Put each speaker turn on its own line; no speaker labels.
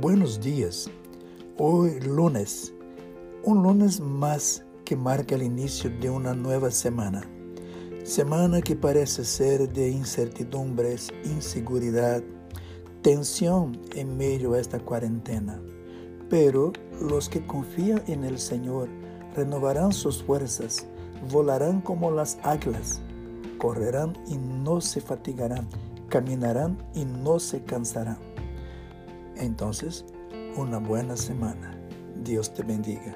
buenos días. Hoy lunes, un lunes más que marca el inicio de una nueva semana. Semana que parece ser de incertidumbres, inseguridad, tensión en medio a esta cuarentena. Pero los que confían en el Señor renovarán sus fuerzas, volarán como las águilas, correrán y no se fatigarán, caminarán y no se cansarán. Entonces, una buena semana. Dios te bendiga.